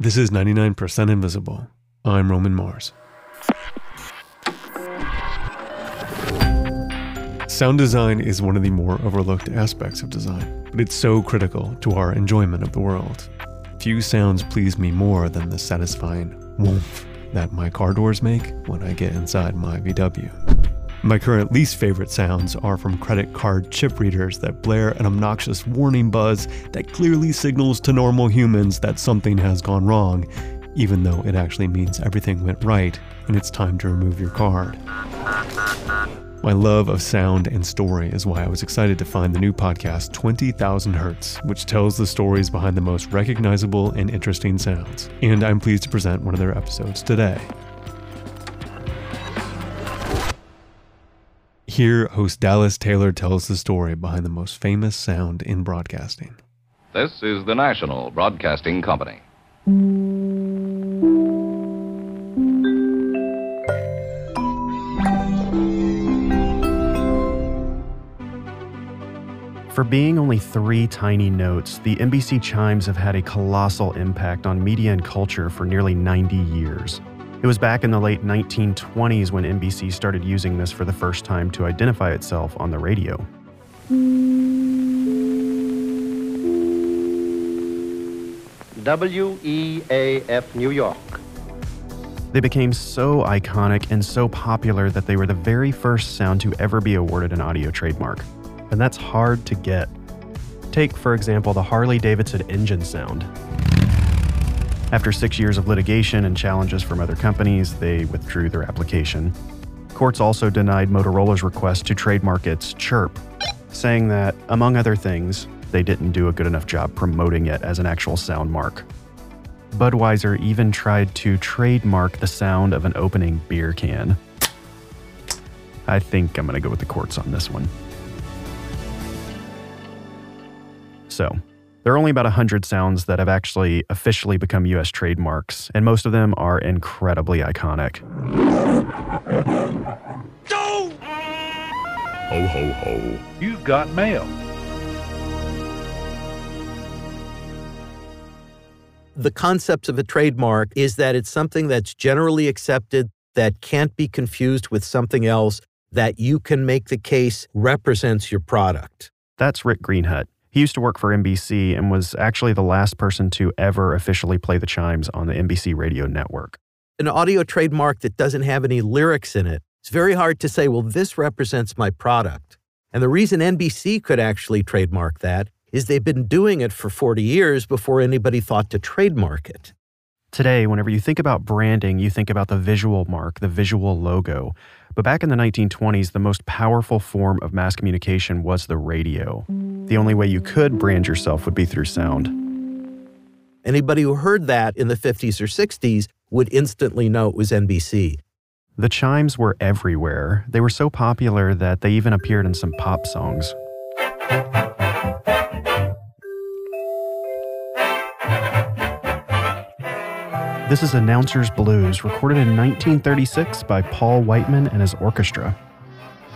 This is 99% Invisible. I'm Roman Mars. Sound design is one of the more overlooked aspects of design, but it's so critical to our enjoyment of the world. Few sounds please me more than the satisfying woomph that my car doors make when I get inside my VW. My current least favorite sounds are from credit card chip readers that blare an obnoxious warning buzz that clearly signals to normal humans that something has gone wrong, even though it actually means everything went right and it's time to remove your card. My love of sound and story is why I was excited to find the new podcast 20,000 Hertz, which tells the stories behind the most recognizable and interesting sounds. And I'm pleased to present one of their episodes today. Here, host Dallas Taylor tells the story behind the most famous sound in broadcasting. This is the National Broadcasting Company. For being only three tiny notes, the NBC chimes have had a colossal impact on media and culture for nearly 90 years. It was back in the late 1920s when NBC started using this for the first time to identify itself on the radio. WEAF New York. They became so iconic and so popular that they were the very first sound to ever be awarded an audio trademark. And that's hard to get. Take, for example, the Harley Davidson engine sound. After six years of litigation and challenges from other companies, they withdrew their application. Courts also denied Motorola's request to trademark its chirp, saying that, among other things, they didn't do a good enough job promoting it as an actual sound mark. Budweiser even tried to trademark the sound of an opening beer can. I think I'm going to go with the courts on this one. So, there are only about 100 sounds that have actually officially become US trademarks, and most of them are incredibly iconic. Oh! Ho, ho, ho. You've got mail. the concept of a trademark is that it's something that's generally accepted that can't be confused with something else that you can make the case represents your product. That's Rick Greenhut. He used to work for NBC and was actually the last person to ever officially play the chimes on the NBC radio network. An audio trademark that doesn't have any lyrics in it, it's very hard to say, well, this represents my product. And the reason NBC could actually trademark that is they've been doing it for 40 years before anybody thought to trademark it. Today, whenever you think about branding, you think about the visual mark, the visual logo. But back in the 1920s, the most powerful form of mass communication was the radio. The only way you could brand yourself would be through sound. Anybody who heard that in the 50s or 60s would instantly know it was NBC. The chimes were everywhere. They were so popular that they even appeared in some pop songs. This is Announcer's Blues, recorded in 1936 by Paul Whiteman and his orchestra.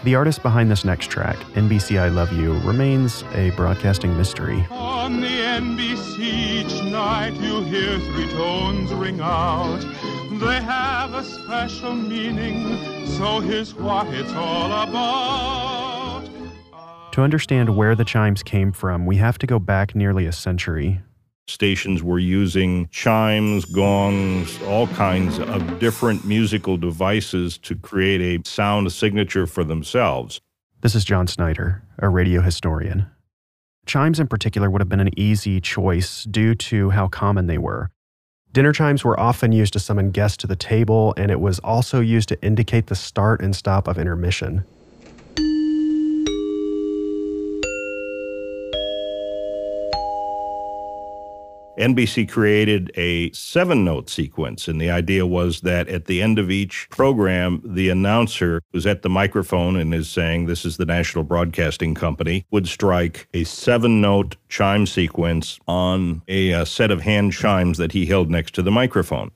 The artist behind this next track, NBC I Love You, remains a broadcasting mystery. On the NBC each night you hear three tones ring out. They have a special meaning, so here's what it's all about. To understand where the chimes came from, we have to go back nearly a century. Stations were using chimes, gongs, all kinds of different musical devices to create a sound signature for themselves. This is John Snyder, a radio historian. Chimes in particular would have been an easy choice due to how common they were. Dinner chimes were often used to summon guests to the table, and it was also used to indicate the start and stop of intermission. NBC created a seven note sequence, and the idea was that at the end of each program, the announcer who's at the microphone and is saying, This is the National Broadcasting Company, would strike a seven note chime sequence on a, uh set of hand chimes that he held next to the microphone.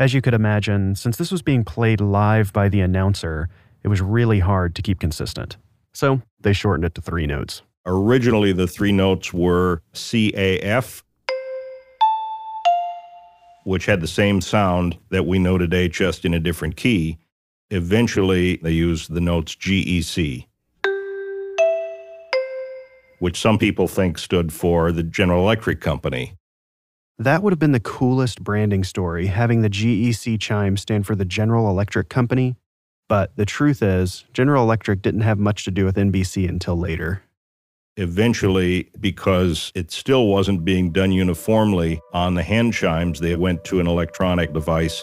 As you could imagine, since this was being played live by the announcer, it was really hard to keep consistent. So they shortened it to three notes. Originally, the three notes were CAF, which had the same sound that we know today, just in a different key. Eventually, they used the notes GEC, which some people think stood for the General Electric Company. That would have been the coolest branding story, having the GEC chime stand for the General Electric Company. But the truth is, General Electric didn't have much to do with NBC until later. Eventually, because it still wasn't being done uniformly on the hand chimes, they went to an electronic device.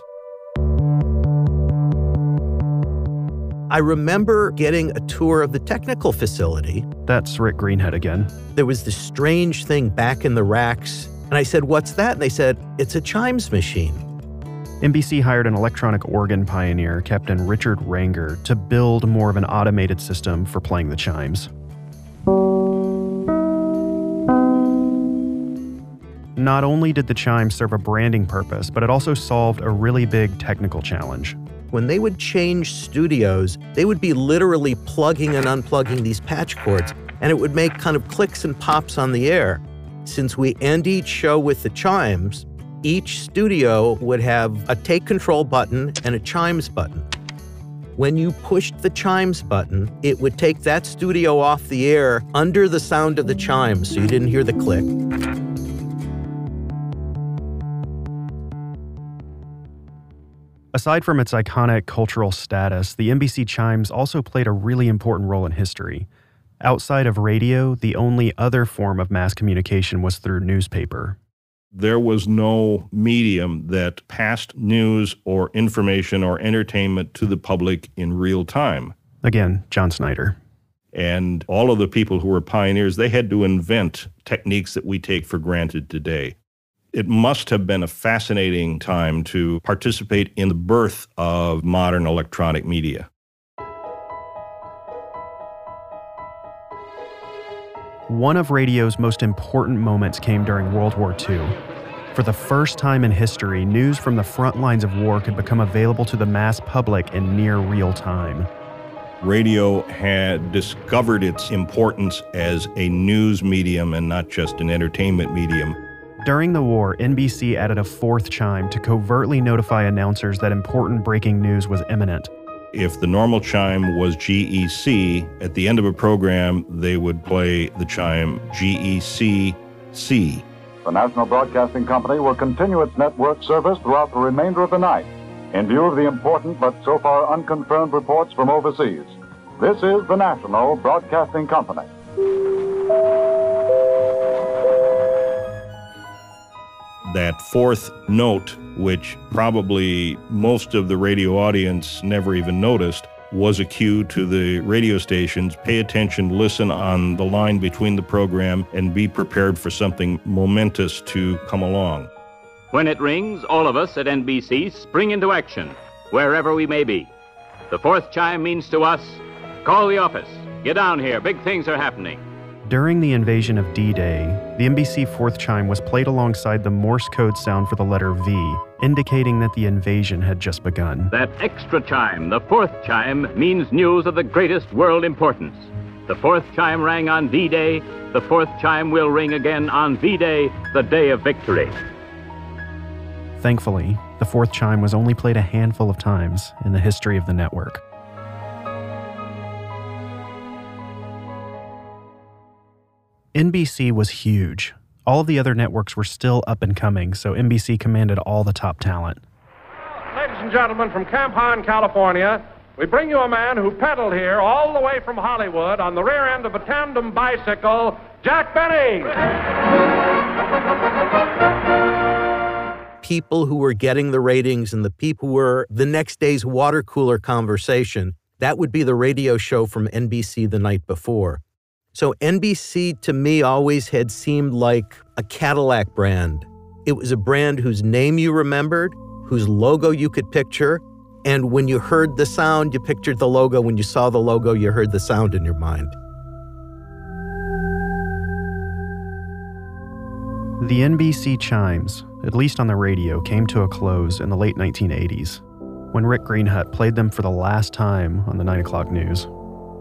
I remember getting a tour of the technical facility. That's Rick Greenhut again. There was this strange thing back in the racks. And I said, What's that? And they said, It's a chimes machine. NBC hired an electronic organ pioneer, Captain Richard Ranger, to build more of an automated system for playing the chimes. Not only did the chimes serve a branding purpose, but it also solved a really big technical challenge. When they would change studios, they would be literally plugging and unplugging these patch cords, and it would make kind of clicks and pops on the air. Since we end each show with the chimes, each studio would have a take control button and a chimes button. When you pushed the chimes button, it would take that studio off the air under the sound of the chimes so you didn't hear the click. Aside from its iconic cultural status, the NBC chimes also played a really important role in history. Outside of radio, the only other form of mass communication was through newspaper. There was no medium that passed news or information or entertainment to the public in real time. Again, John Snyder. And all of the people who were pioneers, they had to invent techniques that we take for granted today. It must have been a fascinating time to participate in the birth of modern electronic media. One of radio's most important moments came during World War II. For the first time in history, news from the front lines of war could become available to the mass public in near real time. Radio had discovered its importance as a news medium and not just an entertainment medium. During the war, NBC added a fourth chime to covertly notify announcers that important breaking news was imminent. If the normal chime was GEC, at the end of a program, they would play the chime GECC. The National Broadcasting Company will continue its network service throughout the remainder of the night in view of the important but so far unconfirmed reports from overseas. This is the National Broadcasting Company. That fourth note, which probably most of the radio audience never even noticed, was a cue to the radio stations pay attention, listen on the line between the program, and be prepared for something momentous to come along. When it rings, all of us at NBC spring into action, wherever we may be. The fourth chime means to us call the office, get down here, big things are happening. During the invasion of D Day, the NBC fourth chime was played alongside the Morse code sound for the letter V, indicating that the invasion had just begun. That extra chime, the fourth chime, means news of the greatest world importance. The fourth chime rang on D Day. The fourth chime will ring again on V Day, the day of victory. Thankfully, the fourth chime was only played a handful of times in the history of the network. NBC was huge. All of the other networks were still up and coming, so NBC commanded all the top talent. Ladies and gentlemen, from Camp Haan, California, we bring you a man who pedaled here all the way from Hollywood on the rear end of a tandem bicycle, Jack Benny. People who were getting the ratings and the people who were the next day's water cooler conversation, that would be the radio show from NBC the night before. So NBC to me always had seemed like a Cadillac brand. It was a brand whose name you remembered, whose logo you could picture, and when you heard the sound, you pictured the logo. When you saw the logo, you heard the sound in your mind. The NBC chimes, at least on the radio, came to a close in the late 1980s when Rick Greenhut played them for the last time on the 9 o'clock news.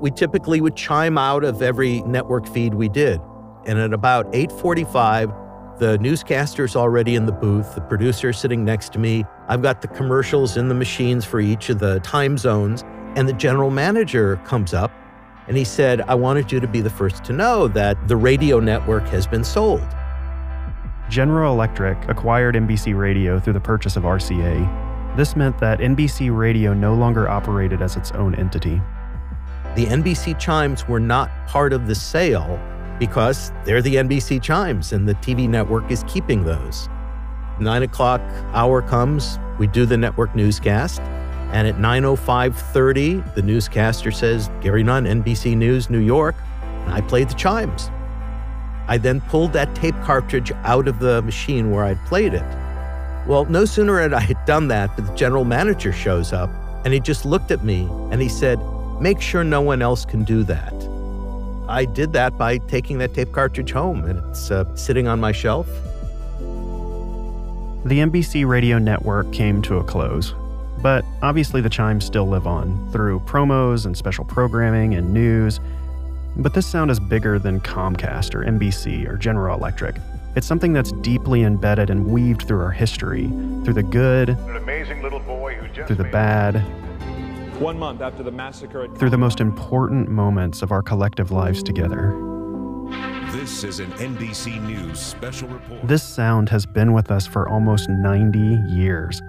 We typically would chime out of every network feed we did. And at about 8:45, the newscaster's already in the booth, the producer sitting next to me. I've got the commercials in the machines for each of the time zones, and the general manager comes up and he said, "I wanted you to be the first to know that the radio network has been sold." General Electric acquired NBC Radio through the purchase of RCA. This meant that NBC Radio no longer operated as its own entity. The NBC chimes were not part of the sale because they're the NBC chimes and the TV network is keeping those. Nine o'clock hour comes, we do the network newscast, and at 9.05.30, the newscaster says, Gary Nunn, NBC News, New York, and I played the chimes. I then pulled that tape cartridge out of the machine where I'd played it. Well, no sooner had I done that, but the general manager shows up and he just looked at me and he said, Make sure no one else can do that. I did that by taking that tape cartridge home, and it's uh, sitting on my shelf. The NBC radio network came to a close, but obviously the chimes still live on through promos and special programming and news. But this sound is bigger than Comcast or NBC or General Electric. It's something that's deeply embedded and weaved through our history, through the good, through the bad, one month after the massacre at through the most important moments of our collective lives together. This is an NBC News special report. This sound has been with us for almost 90 years.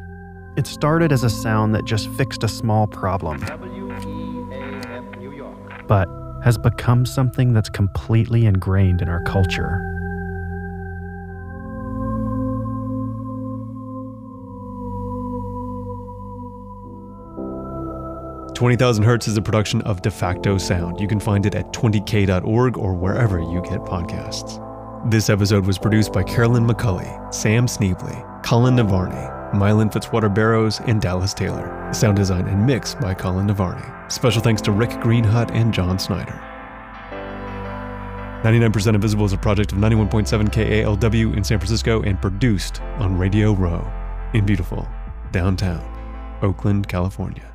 It started as a sound that just fixed a small problem, WEAF New York. but has become something that's completely ingrained in our culture. Twenty Thousand Hertz is a production of Defacto Sound. You can find it at 20k.org or wherever you get podcasts. This episode was produced by Carolyn McCulley, Sam Sneebly, Colin DeVarney, Mylan Fitzwater Barrows, and Dallas Taylor. Sound design and mix by Colin DeVarney. Special thanks to Rick Greenhut and John Snyder. 99% Invisible is a project of 91.7 KALW in San Francisco and produced on Radio Row in beautiful downtown Oakland, California.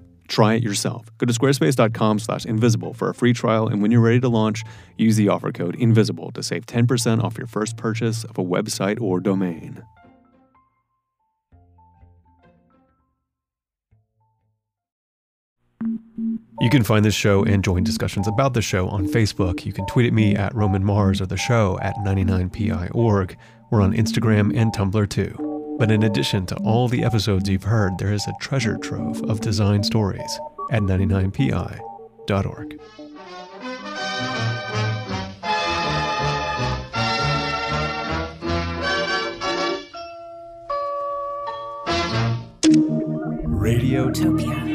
Try it yourself. Go to squarespace.com slash invisible for a free trial, and when you're ready to launch, use the offer code INVISIBLE to save 10% off your first purchase of a website or domain. You can find this show and join discussions about the show on Facebook. You can tweet at me at Roman Mars or the show at 99pi.org. We're on Instagram and Tumblr too. But in addition to all the episodes you've heard, there is a treasure trove of design stories at 99pi.org. Radiotopia.